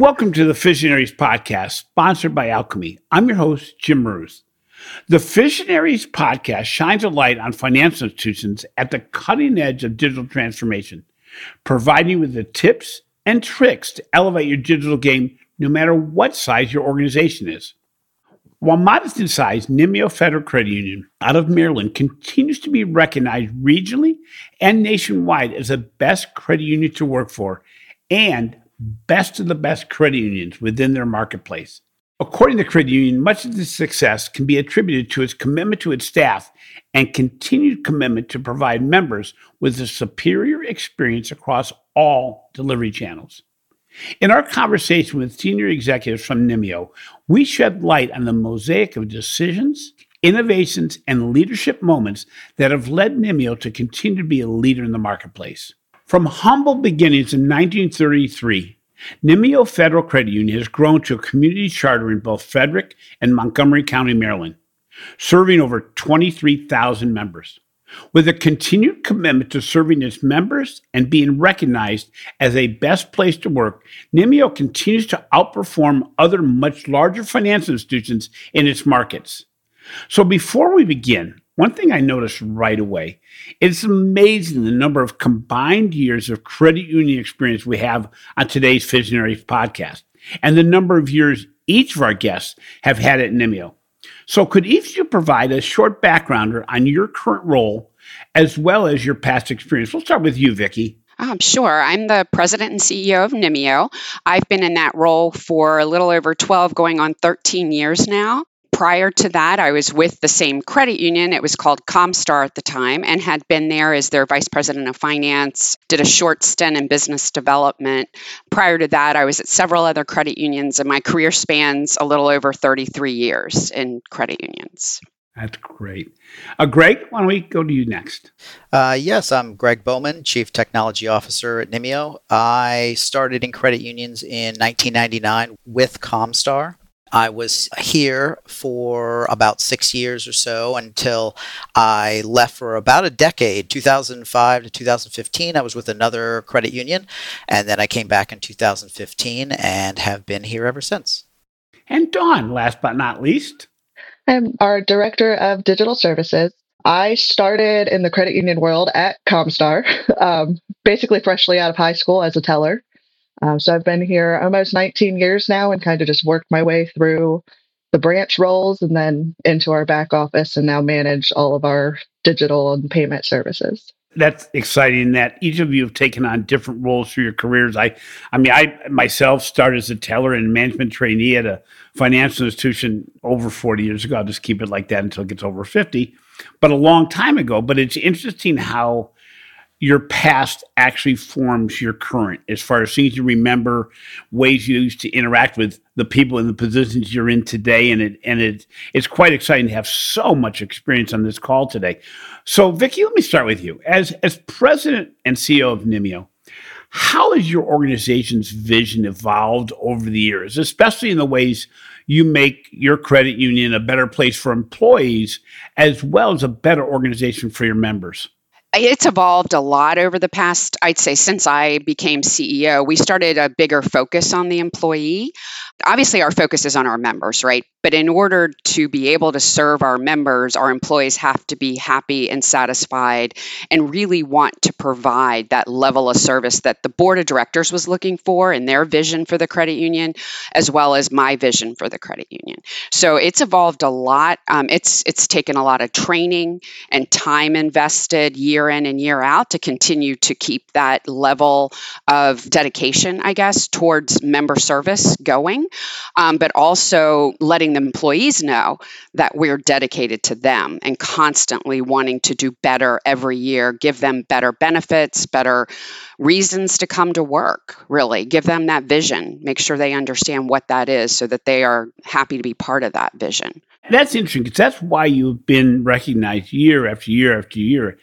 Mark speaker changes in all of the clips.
Speaker 1: Welcome to the FIsionaries Podcast, sponsored by Alkami. I'm your host, Jim Marous. The FIsionaries Podcast shines a light on financial institutions at the cutting edge of digital transformation, providing you with the tips and tricks to elevate your digital game no matter what size your organization is. While modest in size, Nymeo Federal Credit Union out of Maryland continues to be recognized regionally and nationwide as the best credit union to work for and best of the best credit unions within their marketplace. According to credit union, much of this success can be attributed to its commitment to its staff and continued commitment to provide members with a superior experience across all delivery channels. In our conversation with senior executives from Nymeo, we shed light on the mosaic of decisions, innovations, and leadership moments that have led Nymeo to continue to be a leader in the marketplace. From humble beginnings in 1933, Nymeo Federal Credit Union has grown to a community charter in both Frederick and Montgomery County, Maryland, serving over 23,000 members. With a continued commitment to serving its members and being recognized as a best place to work, Nymeo continues to outperform other much larger financial institutions in its markets. So before we begin, one thing I noticed right away, it's amazing the number of combined years of credit union experience we have on today's FIsionaries podcast and the number of years each of our guests have had at Nymeo. So, could each of you provide a short backgrounder on your current role as well as your past experience? We'll start with you, Vicki.
Speaker 2: Um, sure. I'm the president and CEO of Nymeo. I've been in that role for a little over 12, going on 13 years now. Prior to that, I was with the same credit union. It was called Comstar at the time and had been there as their vice president of finance, did a short stint in business development. Prior to that, I was at several other credit unions, and my career spans a little over 33 years in credit unions.
Speaker 1: That's great. Uh, Greg, why don't we go to you next?
Speaker 3: Uh, yes, I'm Greg Bowman, Chief Technology Officer at Nymeo. I started in credit unions in 1999 with Comstar. I was here for about six years or so until I left for about a decade. 2005 to 2015, I was with another credit union, and then I came back in 2015 and have been here ever since.
Speaker 1: And Dawn, last but not least.
Speaker 4: I'm our Director of Digital Services. I started in the credit union world at Comstar, um, basically freshly out of high school as a teller. Um, so I've been here almost 19 years now and kind of just worked my way through the branch roles and then into our back office and now manage all of our digital and payment services.
Speaker 1: That's exciting that each of you have taken on different roles through your careers. I I mean I myself started as a teller and management trainee at a financial institution over 40 years ago. I'll just keep it like that until it gets over 50. But a long time ago. But it's interesting how your past actually forms your current as far as things you remember, ways you used to interact with the people in the positions you're in today. And it and it it's quite exciting to have so much experience on this call today. So Vicki, let me start with you. As as president and CEO of Nymeo, how has your organization's vision evolved over the years, especially in the ways you make your credit union a better place for employees as well as a better organization for your members?
Speaker 2: It's evolved a lot over the past, I'd say, since I became CEO. We started a bigger focus on the employee. Obviously, our focus is on our members, right? But in order to be able to serve our members, our employees have to be happy and satisfied and really want to provide that level of service that the board of directors was looking for in their vision for the credit union, as well as my vision for the credit union. So it's evolved a lot. Um, it's it's taken a lot of training and time invested year in and year out to continue to keep that level of dedication, I guess, towards member service going, um, but also letting the employees know that we're dedicated to them and constantly wanting to do better every year, give them better benefits, better reasons to come to work, really. Give them that vision, make sure they understand what that is so that they are happy to be part of that vision.
Speaker 1: That's interesting because that's why you've been recognized year after year after year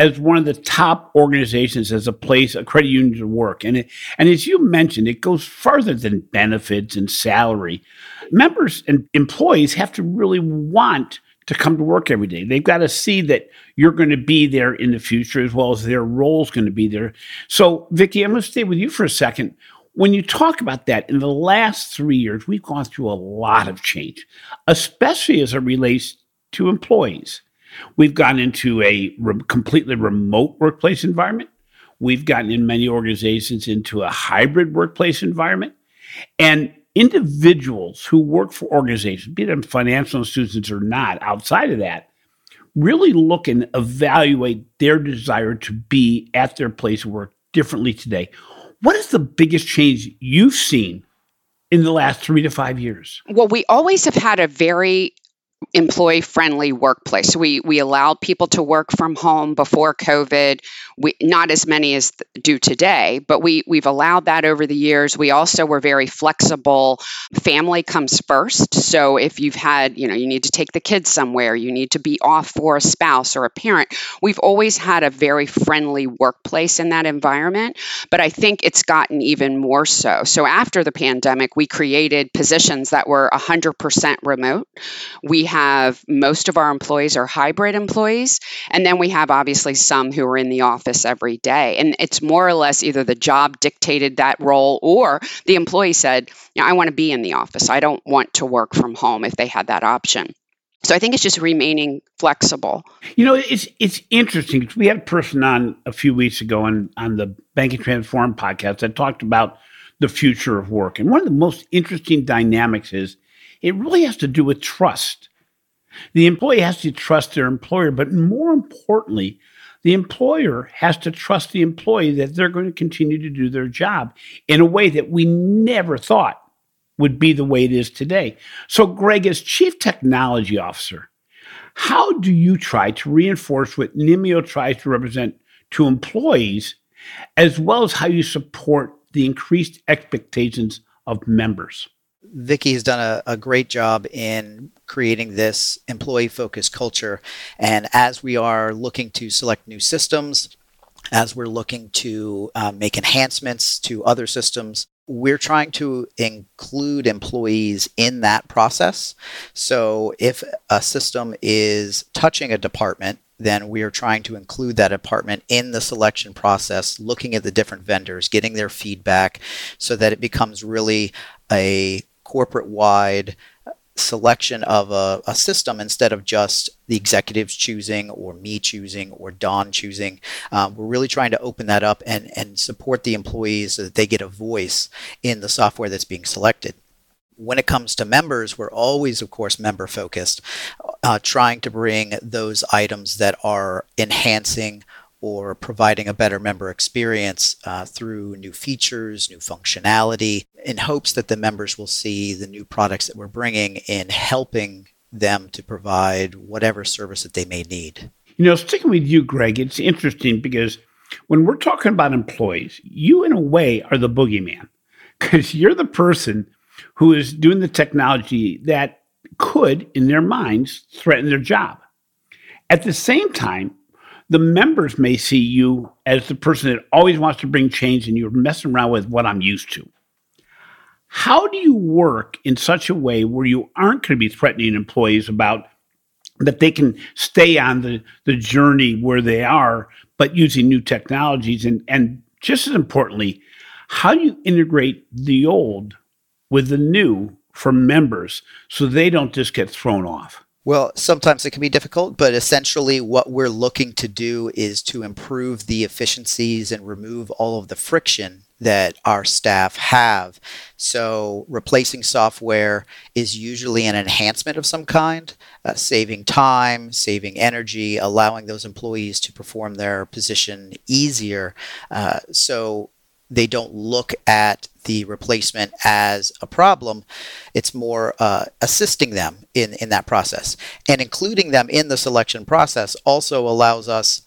Speaker 1: as one of the top organizations as a place, a credit union to work. And it, and as you mentioned, it goes further than benefits and salary. Members and employees have to really want to come to work every day. They've got to see that you're going to be there in the future as well as their role's going to be there. So, Vicki, I'm going to stay with you for a second. when you talk about that, in the last three years, we've gone through a lot of change, especially as it relates to employees. We've gotten into a re- completely remote workplace environment. We've gotten in many organizations into a hybrid workplace environment. And individuals who work for organizations, be them financial institutions or not, outside of that, really look and evaluate their desire to be at their place of work differently today. What is the biggest change you've seen in the last three to five years?
Speaker 2: Well, we always have had a very employee friendly workplace. We we allowed people to work from home before COVID. We not as many as do today, but we we've allowed that over the years. We also were very flexible. Family comes first. So if you've had, you know, you need to take the kids somewhere, you need to be off for a spouse or a parent. We've always had a very friendly workplace in that environment, but I think it's gotten even more so. So after the pandemic, we created positions that were 100% remote. We have most of our employees are hybrid employees. And then we have obviously some who are in the office every day. And it's more or less either the job dictated that role or the employee said, I want to be in the office. I don't want to work from home if they had that option. So I think it's just remaining flexible.
Speaker 1: You know, it's it's interesting. We had a person on a few weeks ago on on the Banking Transform podcast that talked about the future of work. And one of the most interesting dynamics is it really has to do with trust. The employee has to trust their employer, but more importantly, the employer has to trust the employee that they're going to continue to do their job in a way that we never thought would be the way it is today. So, Greg, as Chief Technology Officer, how do you try to reinforce what Nymeo tries to represent to employees, as well as how you support the increased expectations of members?
Speaker 3: Vicky has done a, a, great job in creating this employee focused culture. And as we are looking to select new systems, as we're looking to uh, make enhancements to other systems, we're trying to include employees in that process. So if a system is touching a department, then we are trying to include that department in the selection process, looking at the different vendors, getting their feedback so that it becomes really a corporate wide selection of a, a, system instead of just the executives choosing or me choosing or Dawn choosing. Um, we're really trying to open that up and, and support the employees so that they get a voice in the software that's being selected. When it comes to members, we're always, of course, member focused, uh, trying to bring those items that are enhancing or providing a better member experience uh, through new features, new functionality, in hopes that the members will see the new products that we're bringing in helping them to provide whatever service that they may need.
Speaker 1: You know, sticking with you, Greg, it's interesting because when we're talking about employees, you, in a way, are the boogeyman because you're the person who is doing the technology that could, in their minds, threaten their job. At the same time, the members may see you as the person that always wants to bring change and you're messing around with what I'm used to. How do you work in such a way where you aren't going to be threatening employees about that they can stay on the, the journey where they are, but using new technologies? And, and just as importantly, how do you integrate the old with the new for members so they don't just get thrown off?
Speaker 3: Well, sometimes it can be difficult, but essentially, what we're looking to do is to improve the efficiencies and remove all of the friction that our staff have. So, replacing software is usually an enhancement of some kind, uh, saving time, saving energy, allowing those employees to perform their position easier. Uh, so, they don't look at the replacement as a problem. It's more uh, assisting them in, in that process. And including them in the selection process also allows us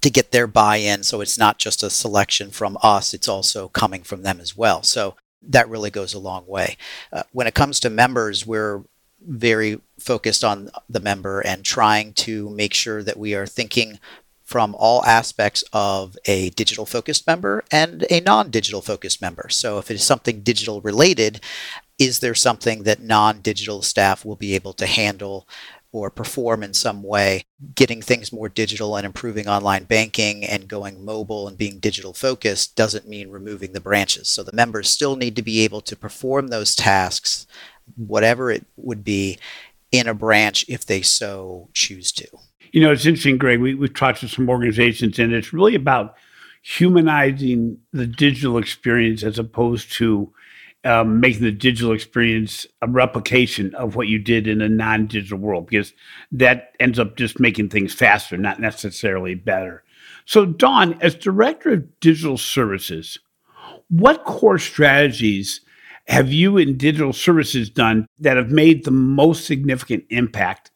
Speaker 3: to get their buy in. So it's not just a selection from us, it's also coming from them as well. So that really goes a long way. Uh, when it comes to members, we're very focused on the member and trying to make sure that we are thinking from all aspects of a digital focused member and a non digital focused member. So if it is something digital related, is there something that non digital staff will be able to handle or perform in some way, getting things more digital and improving online banking and going mobile and being digital focused doesn't mean removing the branches. So the members still need to be able to perform those tasks, whatever it would be, in a branch if they so choose to.
Speaker 1: You know, it's interesting, Greg. We, we've talked to some organizations, and it's really about humanizing the digital experience as opposed to um, making the digital experience a replication of what you did in a non-digital world because that ends up just making things faster not necessarily better so dawn as director of digital services what core strategies have you in digital services done that have made the most significant impact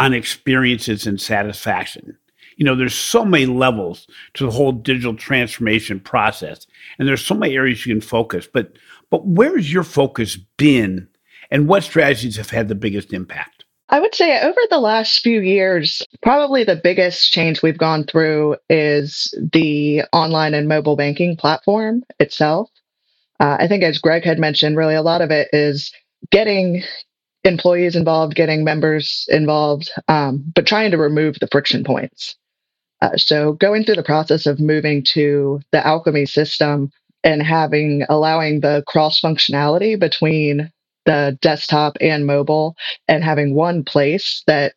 Speaker 1: on experiences and satisfaction you know there's so many levels to the whole digital transformation process and there's so many areas you can focus but but where's your focus been and what strategies have had the biggest impact?
Speaker 4: I would say over the last few years, probably the biggest change we've gone through is the online and mobile banking platform itself. Uh, I think, as Greg had mentioned, really a lot of it is getting employees involved, getting members involved, um, but trying to remove the friction points. Uh, so, going through the process of moving to the Alkami system and having allowing the cross functionality between the desktop and mobile and having one place that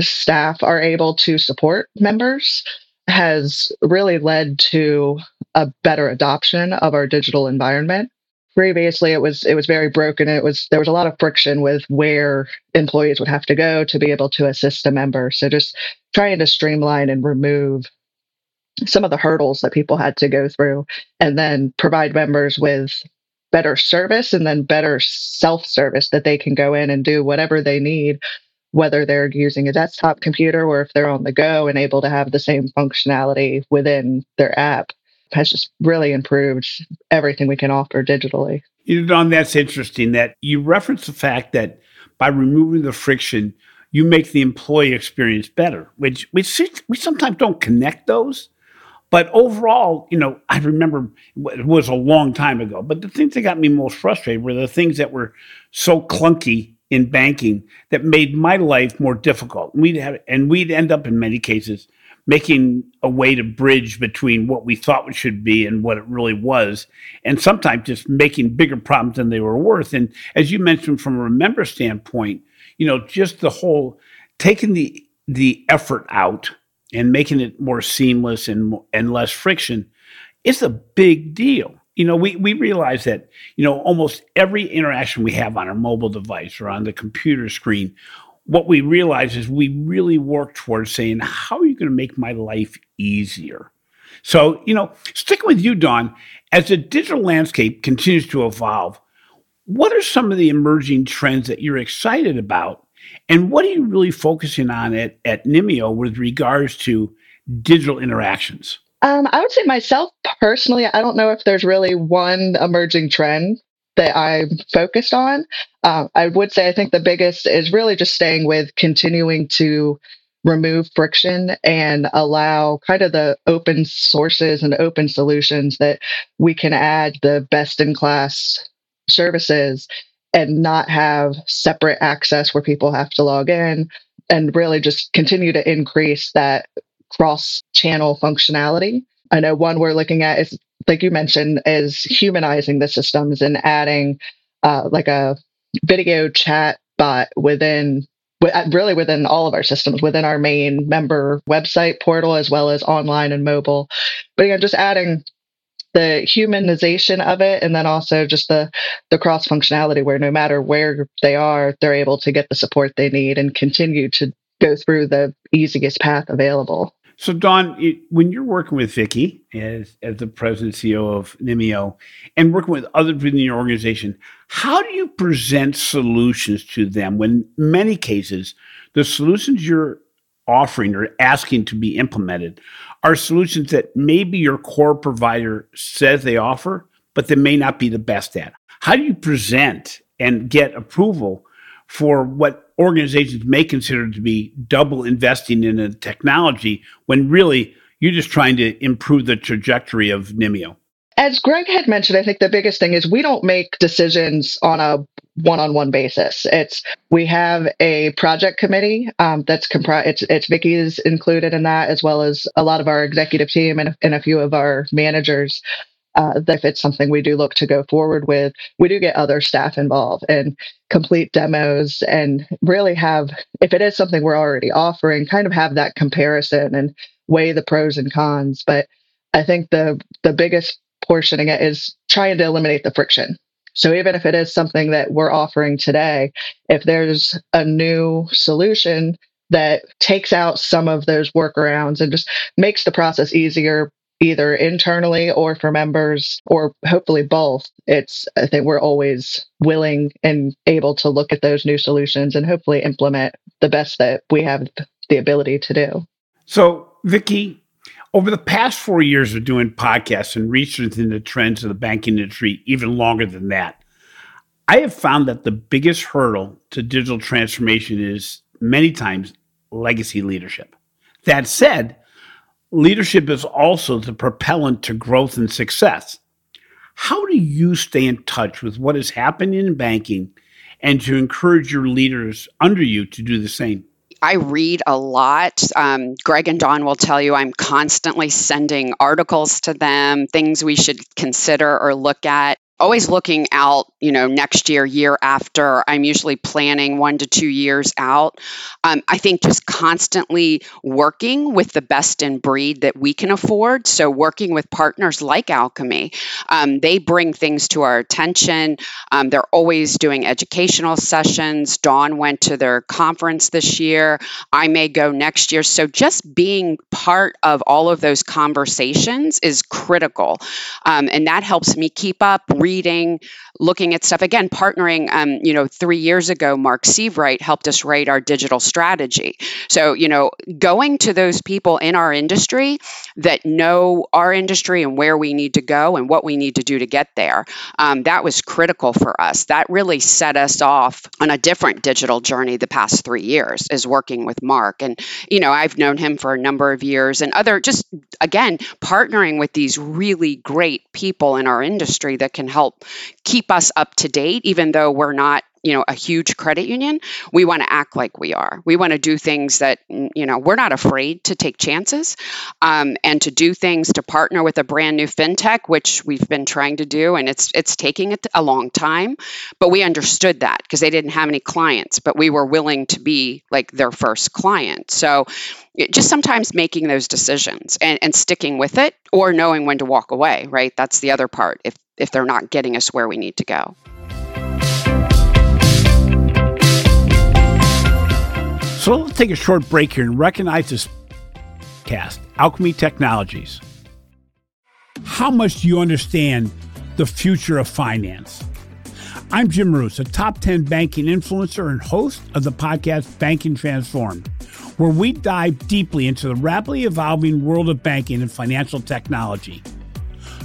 Speaker 4: staff are able to support members has really led to a better adoption of our digital environment previously it was it was very broken. It was there was a lot of friction with where employees would have to go to be able to assist a member. So just trying to streamline and remove some of the hurdles that people had to go through and then provide members with better service and then better self service that they can go in and do whatever they need, whether they're using a desktop computer or if they're on the go and able to have the same functionality within their app has just really improved everything we can offer digitally.
Speaker 1: You know, that's interesting that you reference the fact that by removing the friction, you make the employee experience better, which we we sometimes don't connect those. But overall, you know, I remember it was a long time ago, but the things that got me most frustrated were the things that were so clunky in banking that made my life more difficult. We'd have, and we'd end up in many cases making a way to bridge between what we thought it should be and what it really was, and sometimes just making bigger problems than they were worth. And as you mentioned, from a member standpoint, you know, just the whole taking the the effort out and making it more seamless and and less friction is a big deal. You know, we we realize that you know almost every interaction we have on our mobile device or on the computer screen, what we realize is we really work towards saying, how are you going to make my life easier? So, you know, sticking with you, Dawn, as the digital landscape continues to evolve, what are some of the emerging trends that you're excited about and what are you really focusing on at, at Nymeo with regards to digital interactions?
Speaker 4: Um, I would say myself personally, I don't know if there's really one emerging trend that I'm focused on. Uh, I would say I think the biggest is really just staying with continuing to remove friction and allow kind of the open sources and open solutions that we can add the best in class services and not have separate access where people have to log in and really just continue to increase that cross channel functionality. I know one we're looking at is, like you mentioned, is humanizing the systems and adding uh, like a video chat bot within uh, really within all of our systems within our main member website portal as well as online and mobile. But again just adding the humanization of it and then also just the the cross functionality where no matter where they are they're able to get the support they need and continue to go through the easiest path available
Speaker 1: so Dawn, it, when you're working with Vicky as, as the president CEO of Nymeo and working with others within your organization, how do you present solutions to them when many cases the solutions you're offering or asking to be implemented are solutions that maybe your core provider says they offer, but they may not be the best at. How do you present and get approval for what organizations may consider to be double investing in a technology when really you're just trying to improve the trajectory of Nymeo?
Speaker 4: As Greg had mentioned, I think the biggest thing is we don't make decisions on a one-on-one basis. It's we have a project committee um, that's comprised. It's it's Vicky's included in that, as well as a lot of our executive team and, and a few of our managers. Uh, that if it's something we do look to go forward with, we do get other staff involved and complete demos and really have, if it is something we're already offering, kind of have that comparison and weigh the pros and cons. But I think the the biggest portion it is trying to eliminate the friction. So even if it is something that we're offering today, if there's a new solution that takes out some of those workarounds and just makes the process easier either internally or for members or hopefully both it's i think we're always willing and able to look at those new solutions and hopefully implement the best that we have the ability to do
Speaker 1: so vicky over the past four years of doing podcasts and researching the trends of the banking industry, even longer than that, I have found that the biggest hurdle to digital transformation is many times legacy leadership. That said, leadership is also the propellant to growth and success. How do you stay in touch with what is happening in banking and to encourage your leaders under you to do the same?
Speaker 2: I read a lot. Um, Greg and Dawn will tell you I'm constantly sending articles to them, things we should consider or look at always looking out, you know, next year, year after. I'm usually planning one to two years out. Um, I think just constantly working with the best in breed that we can afford. So, working with partners like Alkami, um, they bring things to our attention. Um, they're always doing educational sessions. Dawn went to their conference this year. I may go next year. So, just being part of all of those conversations is critical. Um, and that helps me keep up, reading, looking at stuff. Again, partnering, um, you know, three years ago, Mark Sievewright helped us write our digital strategy. So, you know, going to those people in our industry that know our industry and where we need to go and what we need to do to get there, um, that was critical for us. That really set us off on a different digital journey the past three years, is working with Mark. And, you know, I've known him for a number of years and other, just again, partnering with these really great people in our industry that can help keep us up to date, even though we're not you know a huge credit union we want to act like we are. We want to do things that you know we're not afraid to take chances um, and to do things to partner with a brand new fintech which we've been trying to do and it's it's taking it a long time but we understood that because they didn't have any clients but we were willing to be like their first client. So just sometimes making those decisions and, and sticking with it or knowing when to walk away right? That's the other part. If if they're not getting us where we need to go.
Speaker 1: So let's take a short break here and recognize this cast, Alkami Technologies. How much do you understand the future of finance? I'm Jim Marous, a top 10 banking influencer and host of the podcast Banking Transformed, where we dive deeply into the rapidly evolving world of banking and financial technology.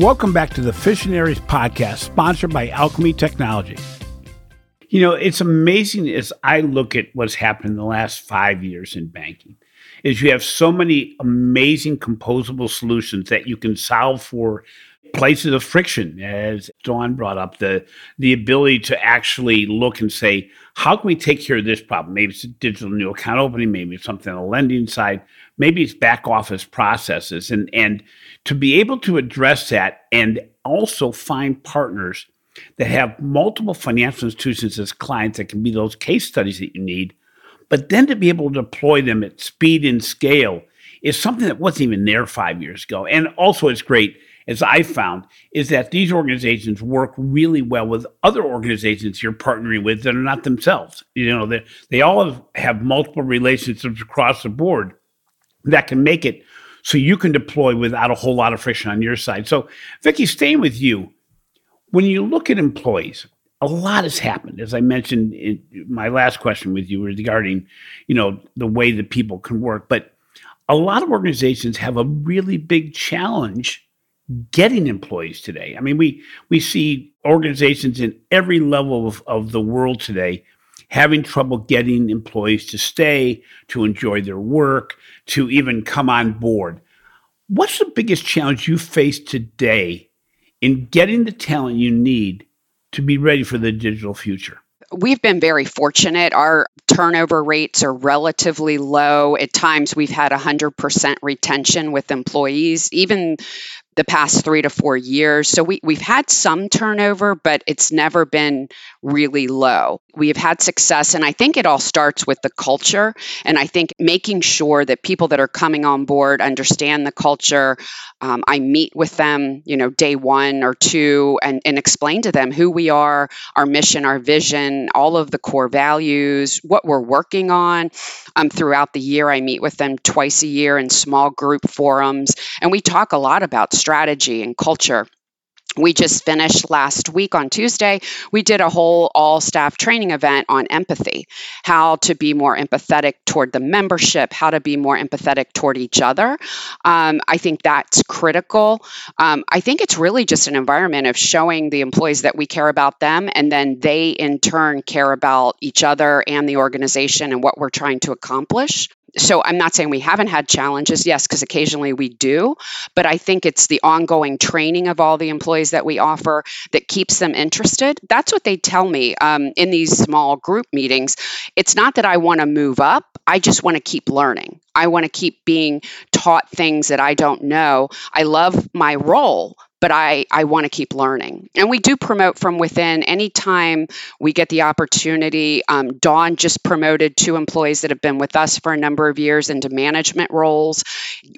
Speaker 1: Welcome back to the FIsionaries podcast, sponsored by Alkami Technology. You know, it's amazing as I look at what's happened in the last five years in banking, is you have so many amazing composable solutions that you can solve for places of friction, as Dawn brought up, the the ability to actually look and say, how can we take care of this problem? Maybe it's a digital new account opening, maybe it's something on the lending side, maybe it's back office processes. And and to be able to address that and also find partners that have multiple financial institutions as clients that can be those case studies that you need, but then to be able to deploy them at speed and scale is something that wasn't even there five years ago. And also, it's great, as I found, is that these organizations work really well with other organizations you're partnering with that are not themselves. You know, they, they all have multiple relationships across the board that can make it so you can deploy without a whole lot of friction on your side. So, Vicky, staying with you, When you look at employees, a lot has happened. As I mentioned in my last question with you regarding, you know, the way that people can work, but a lot of organizations have a really big challenge getting employees today. I mean, we we see organizations in every level of, of the world today having trouble getting employees to stay, to enjoy their work, to even come on board. What's the biggest challenge you face today in getting the talent you need to be ready for the digital future?
Speaker 2: We've been very fortunate. Our turnover rates are relatively low. At times, we've had 100% retention with employees. Even the past three to four years. So we, we've had some turnover, but it's never been really low. We have had success, and I think it all starts with the culture. And I think making sure that people that are coming on board understand the culture. Um, I meet with them, you know, day one or two and, and explain to them who we are, our mission, our vision, all of the core values, what we're working on. Um, throughout the year, I meet with them twice a year in small group forums, and we talk a lot about strategy and culture we just finished last week on Tuesday. We did a whole all staff training event on empathy, how to be more empathetic toward the membership, how to be more empathetic toward each other. Um, I think that's critical. Um, I think it's really just an environment of showing the employees that we care about them, and then they in turn care about each other and the organization and what we're trying to accomplish so I'm not saying we haven't had challenges, yes, because occasionally we do, but I think it's the ongoing training of all the employees that we offer that keeps them interested. That's what they tell me um, in these small group meetings. It's not that I want to move up, I just want to keep learning. I want to keep being taught things that I don't know. I love my role, but I, I want to keep learning. And we do promote from within anytime we get the opportunity. Um, Dawn just promoted two employees that have been with us for a number of years into management roles,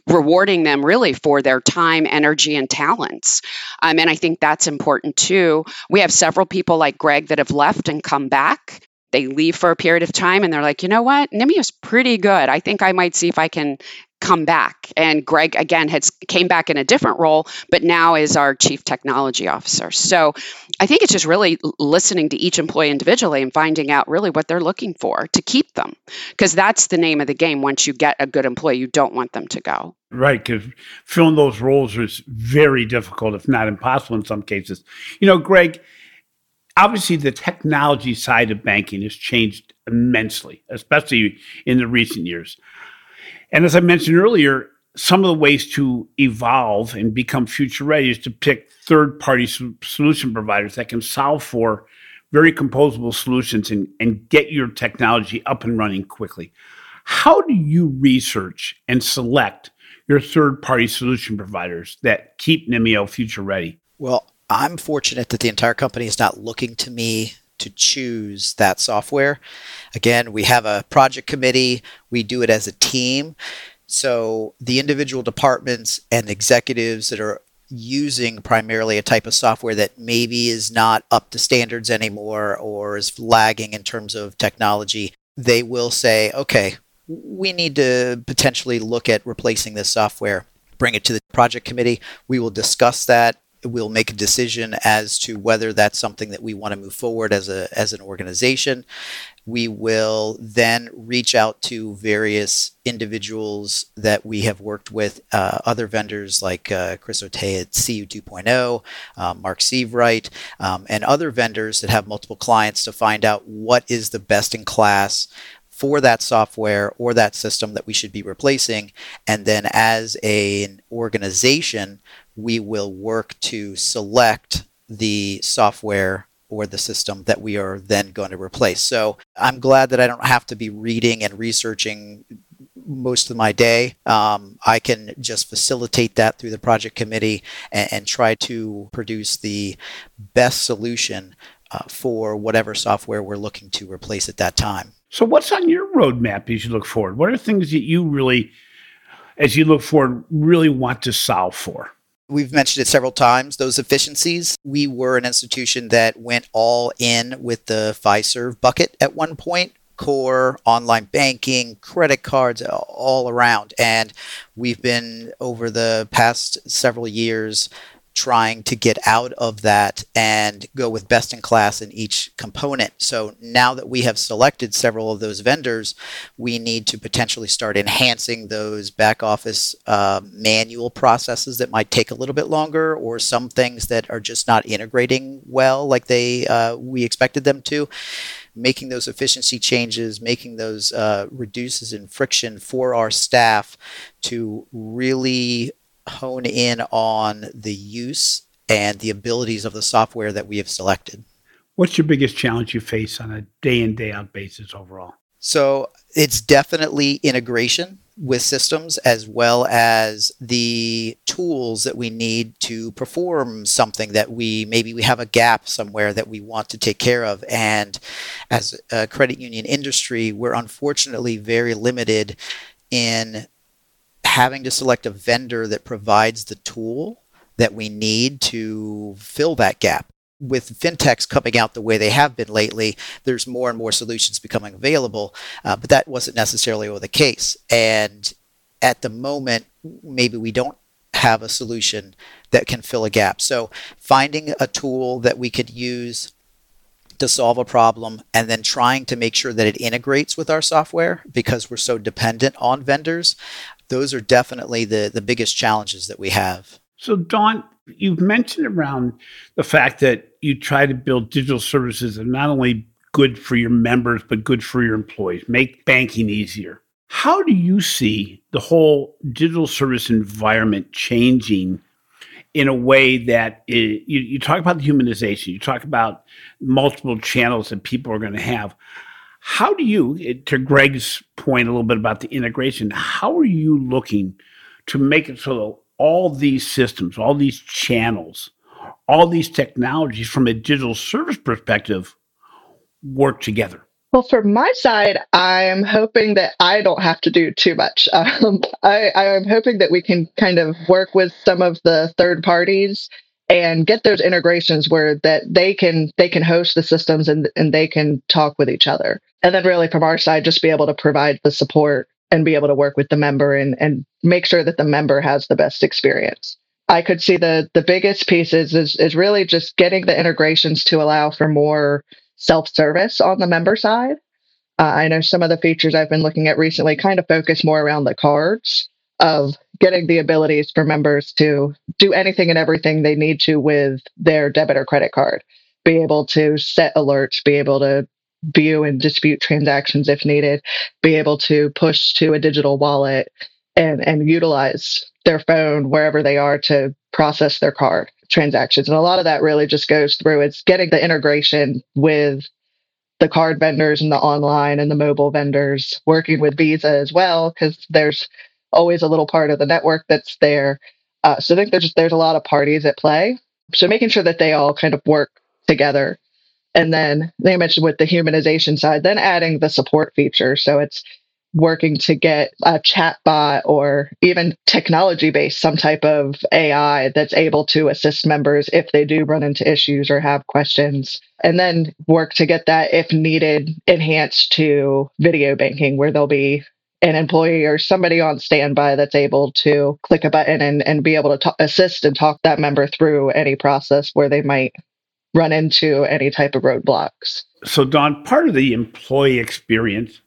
Speaker 2: rewarding them really for their time, energy, and talents. Um, and I think that's important too. We have several people like Greg that have left and come back they leave for a period of time and they're like, you know what, Nymeo is pretty good. I think I might see if I can come back. And greg again has came back in a different role but now is our chief technology officer. So i think it's just really listening to each employee individually and finding out really what they're looking for to keep them. Because that's the name of the game. Once you get a good employee you don't want them to go.
Speaker 1: Right because filling those roles is very difficult if not impossible in some cases. You know greg obviously the technology side of banking has changed immensely especially in the recent years and as I mentioned earlier, some of the ways to evolve and become future ready is to pick third party solution providers that can solve for very composable solutions and, and get your technology up and running quickly. How do you research and select your third party solution providers that keep Nymeo future ready?
Speaker 3: Well, I'm fortunate that the entire company is not looking to me to choose that software. Again, we have a project committee, we do it as a team. So the individual departments and executives that are using primarily a type of software that maybe is not up to standards anymore or is lagging in terms of technology, they will say, okay, we need to potentially look at replacing this software. Bring it to the project committee. We will discuss that we'll make a decision as to whether that's something that we want to move forward as a as an organization. We will then reach out to various individuals that we have worked with, uh, other vendors like uh, Chris O'Tay at CU 2.0, um, Mark Sievewright, um, and other vendors that have multiple clients to find out what is the best in class for that software or that system that we should be replacing. And then as a, an organization, we will work to select the software or the system that we are then going to replace. So I'm glad that I don't have to be reading and researching most of my day. Um, I can just facilitate that through the project committee and, and try to produce the best solution uh, for whatever software we're looking to replace at that time.
Speaker 1: So, what's on your roadmap as you look forward? What are things that you really, as you look forward, really want to solve for?
Speaker 3: We've mentioned it several times, those efficiencies. We were an institution that went all in with the Fiserv bucket at one point core, online banking, credit cards, all around. And we've been over the past several years trying to get out of that and go with best in class in each component. So now that we have selected several of those vendors, we need to potentially start enhancing those back office uh, manual processes that might take a little bit longer, or some things that are just not integrating well like they uh, we expected them to making those efficiency changes, making those uh, reduces in friction for our staff to really hone in on the use and the abilities of the software that we have selected.
Speaker 1: What's your biggest challenge you face on a day in, day out basis overall?
Speaker 3: So it's definitely integration with systems as well as the tools that we need to perform something that we maybe we have a gap somewhere that we want to take care of and as a credit union industry we're unfortunately very limited in having to select a vendor that provides the tool that we need to fill that gap with fintechs coming out the way they have been lately, there's more and more solutions becoming available. Uh, but that wasn't necessarily the case. And at the moment, maybe we don't have a solution that can fill a gap. So finding a tool that we could use to solve a problem and then trying to make sure that it integrates with our software because we're so dependent on vendors, those are definitely the, the biggest challenges that we have.
Speaker 1: So, Dawn, you've mentioned around the fact that you try to build digital services that are not only good for your members, but good for your employees, make banking easier. How do you see the whole digital service environment changing in a way that it, you, you talk about the humanization, you talk about multiple channels that people are going to have. How do you, to Greg's point a little bit about the integration, how are you looking to make it so that all these systems, all these channels, all these technologies from a digital service perspective work together?
Speaker 4: Well, from my side, I'm hoping that I don't have to do too much. Um, I, I'm hoping that we can kind of work with some of the third parties and get those integrations where that they can they can host the systems and and they can talk with each other. And then really from our side, just be able to provide the support and be able to work with the member and, and make sure that the member has the best experience. I could see the the biggest pieces is is really just getting the integrations to allow for more self-service on the member side. Uh, I know some of the features I've been looking at recently kind of focus more around the cards of getting the abilities for members to do anything and everything they need to with their debit or credit card. Be able to set alerts, be able to view and dispute transactions if needed, be able to push to a digital wallet and, and utilize their phone wherever they are to process their card transactions. And a lot of that really just goes through it's getting the integration with the card vendors and the online and the mobile vendors, working with Visa as well, because there's always a little part of the network that's there. Uh, so I think there's there's a lot of parties at play. So making sure that they all kind of work together and then they mentioned with the humanization side, then adding the support feature. So it's working to get a chat bot or even technology based, some type of AI that's able to assist members if they do run into issues or have questions. And then work to get that, if needed, enhanced to video banking, where there'll be an employee or somebody on standby that's able to click a button and, and be able to talk, assist and talk that member through any process where they might run into any type of roadblocks.
Speaker 1: So, Dawn, part of the employee experience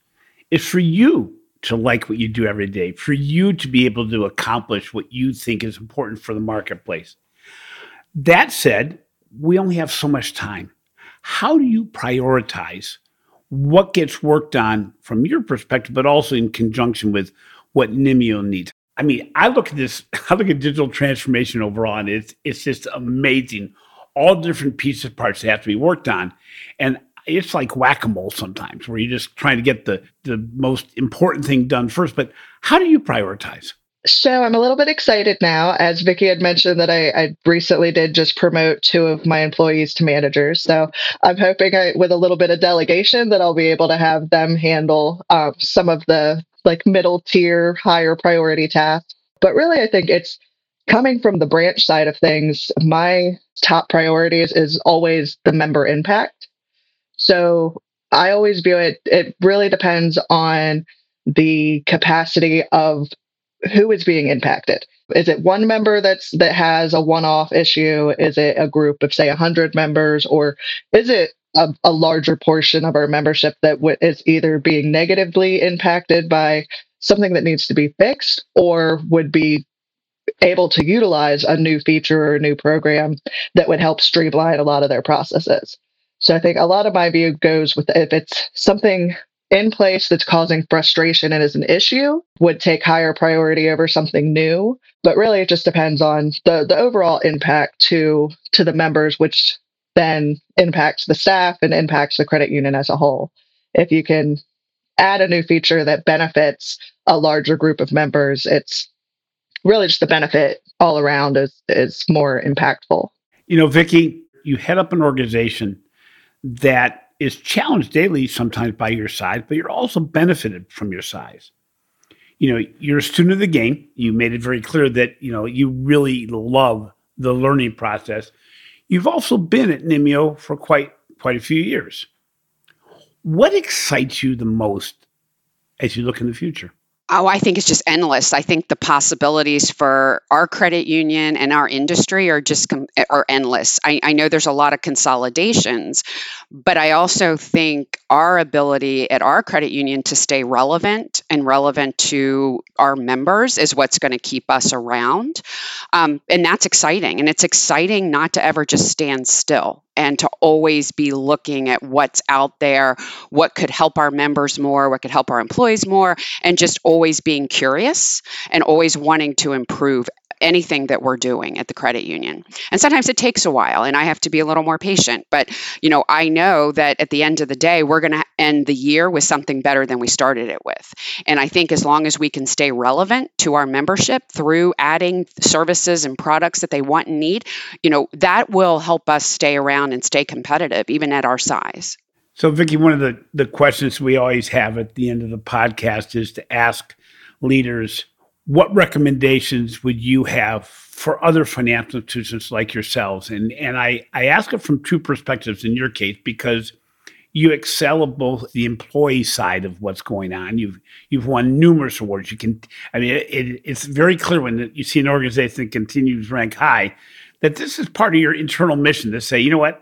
Speaker 1: is for you to like what you do every day, for you to be able to accomplish what you think is important for the marketplace. That said, we only have so much time. How do you prioritize what gets worked on from your perspective, but also in conjunction with what Nymeo needs? I mean, I look at this, I look at digital transformation overall, and it's it's just amazing all different pieces parts that have to be worked on. And it's like whack-a-mole sometimes where you're just trying to get the the most important thing done first. But how do you prioritize?
Speaker 4: So I'm a little bit excited now, as Vicki had mentioned that I, I, recently did just promote two of my employees to managers. So I'm hoping I, with a little bit of delegation that I'll be able to have them handle um, some of the like middle tier, higher priority tasks. But really, I think it's coming from the branch side of things. My top priorities is always the member impact. So I always view it, it really depends on the capacity of who is being impacted. Is it one member that's that has a one-off issue? Is it a group of say 100 members or is it a, a larger portion of our membership that w- is either being negatively impacted by something that needs to be fixed or would be able to utilize a new feature or a new program that would help streamline a lot of their processes. So I think a lot of my view goes with if it's something in place that's causing frustration and is an issue would take higher priority over something new. But really it just depends on the the overall impact to to the members which then impacts the staff and impacts the credit union as a whole. If you can add a new feature that benefits a larger group of members it's really just the benefit all around is is more impactful.
Speaker 1: You know vicki you head up an organization that is challenged daily sometimes by your size, but you're also benefited from your size. You know, you're a student of the game. You made it very clear that, you know, you really love the learning process. You've also been at Nymeo for quite quite a few years. What excites you the most as you look in the future?
Speaker 2: Oh, I think it's just endless. I think the possibilities for our credit union and our industry are just com- are endless. I, I know there's a lot of consolidations, but I also think our ability at our credit union to stay relevant and relevant to our members is what's going to keep us around, um, and that's exciting. And it's exciting not to ever just stand still and to always be looking at what's out there, what could help our members more, what could help our employees more, and just always being curious and always wanting to improve anything that we're doing at the credit union. And sometimes it takes a while and I have to be a little more patient, but you know, I know that at the end of the day we're going to end the year with something better than we started it with. And I think as long as we can stay relevant to our membership through adding services and products that they want and need, you know, that will help us stay around and stay competitive even at our size.
Speaker 1: So, Vicki, one of the, the questions we always have at the end of the podcast is to ask leaders what recommendations would you have for other financial institutions like yourselves? And and I, I ask it from two perspectives in your case because you excel at both the employee side of what's going on. You've you've won numerous awards. You can, I mean, it, it, it's very clear when you see an organization that continues rank high that this is part of your internal mission to say, you know what,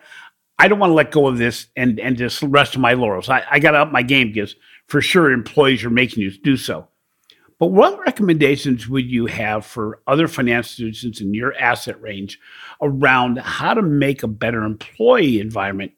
Speaker 1: I don't want to let go of this and and just rest of my laurels. I, I got to up my game because for sure employees are making you do so. But what recommendations would you have for other financial institutions in your asset range around how to make a better employee environment,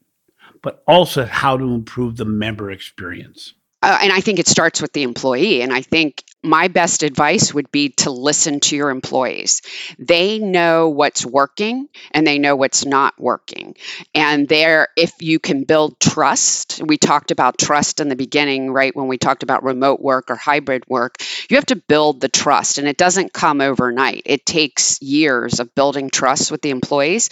Speaker 1: but also how to improve the member experience?
Speaker 2: Uh, and I think it starts with the employee. And I think my best advice would be to listen to your employees. They know what's working and they know what's not working. And there, if you can build trust, we talked about trust in the beginning, right? When we talked about remote work or hybrid work, you have to build the trust and it doesn't come overnight. It takes years of building trust with the employees.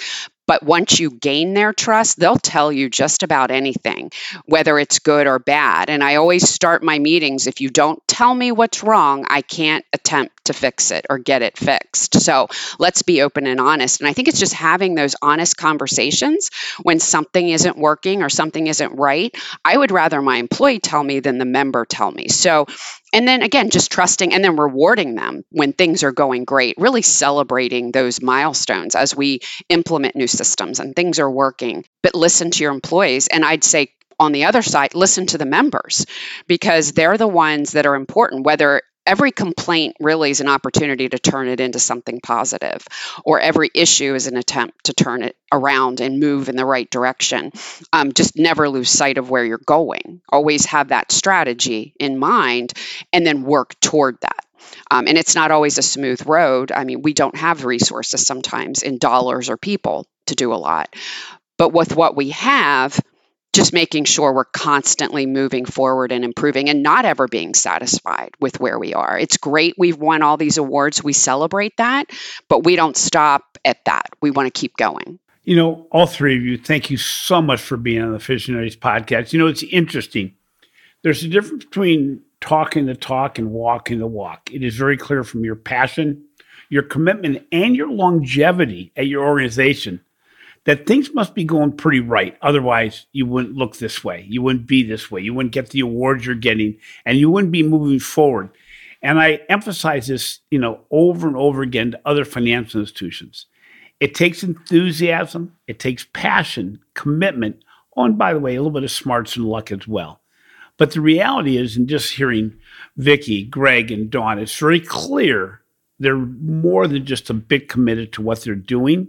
Speaker 2: But once you gain their trust, they'll tell you just about anything, whether it's good or bad. And I always start my meetings if you don't tell me what's wrong, I can't attempt to fix it or get it fixed. So let's be open and honest. And I think it's just having those honest conversations when something isn't working or something isn't right. I would rather my employee tell me than the member tell me. So and then again just trusting and then rewarding them when things are going great really celebrating those milestones as we implement new systems and things are working. But listen to your employees. And i'd say on the other side listen to the members because they're the ones that are important whether every complaint really is an opportunity to turn it into something positive, or every issue is an attempt to turn it around and move in the right direction. Um, just never lose sight of where you're going. Always have that strategy in mind and then work toward that. Um, and it's not always a smooth road. I mean, we don't have resources sometimes in dollars or people to do a lot. But with what we have, just making sure we're constantly moving forward and improving and not ever being satisfied with where we are. It's great we've won all these awards, we celebrate that, but we don't stop at that. We want to keep going.
Speaker 1: You know, all three of you, thank you so much for being on the FIsionaries podcast. You know, it's interesting. There's a difference between talking the talk and walking the walk. It is very clear from your passion, your commitment, and your longevity at your organization that things must be going pretty right. Otherwise, you wouldn't look this way. You wouldn't be this way. You wouldn't get the awards you're getting, and you wouldn't be moving forward. And I emphasize this, you know, over and over again to other financial institutions. It takes enthusiasm, it takes passion, commitment, oh, and by the way, a little bit of smarts and luck as well. But the reality is, in just hearing Vicki, Greg, and Dawn, it's very clear they're more than just a bit committed to what they're doing.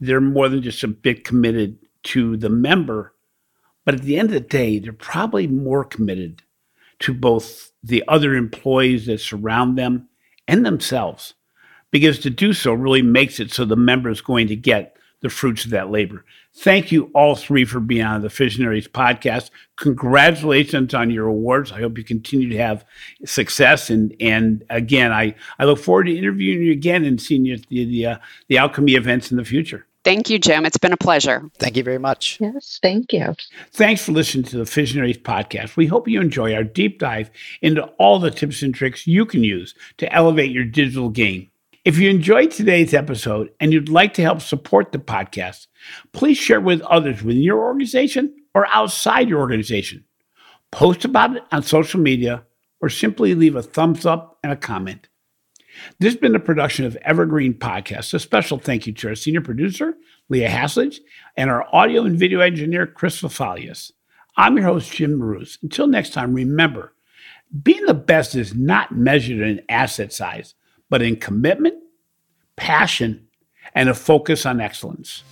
Speaker 1: They're more than just a bit committed to the member. But at the end of the day, they're probably more committed to both the other employees that surround them and themselves because to do so really makes it so the member is going to get the fruits of that labor. Thank you all three for being on the FIsionaries podcast. Congratulations on your awards. I hope you continue to have success. And and again, I, I look forward to interviewing you again and seeing you at the the, uh, the Alkami events in the future.
Speaker 2: Thank you, Jim. It's been a pleasure.
Speaker 3: Thank you very much.
Speaker 4: Yes, thank you.
Speaker 1: Thanks for listening to the FIsionaries podcast. We hope you enjoy our deep dive into all the tips and tricks you can use to elevate your digital game. If you enjoyed today's episode and you'd like to help support the podcast, please share with others within your organization or outside your organization. Post about it on social media or simply leave a thumbs up and a comment. This has been a production of Evergreen Podcast. A special thank you to our senior producer, Leah Haslage, and our audio and video engineer, Chris Fafalius. I'm your host, Jim Marous. Until next time, remember, being the best is not measured in asset size – but in commitment, passion, and a focus on excellence.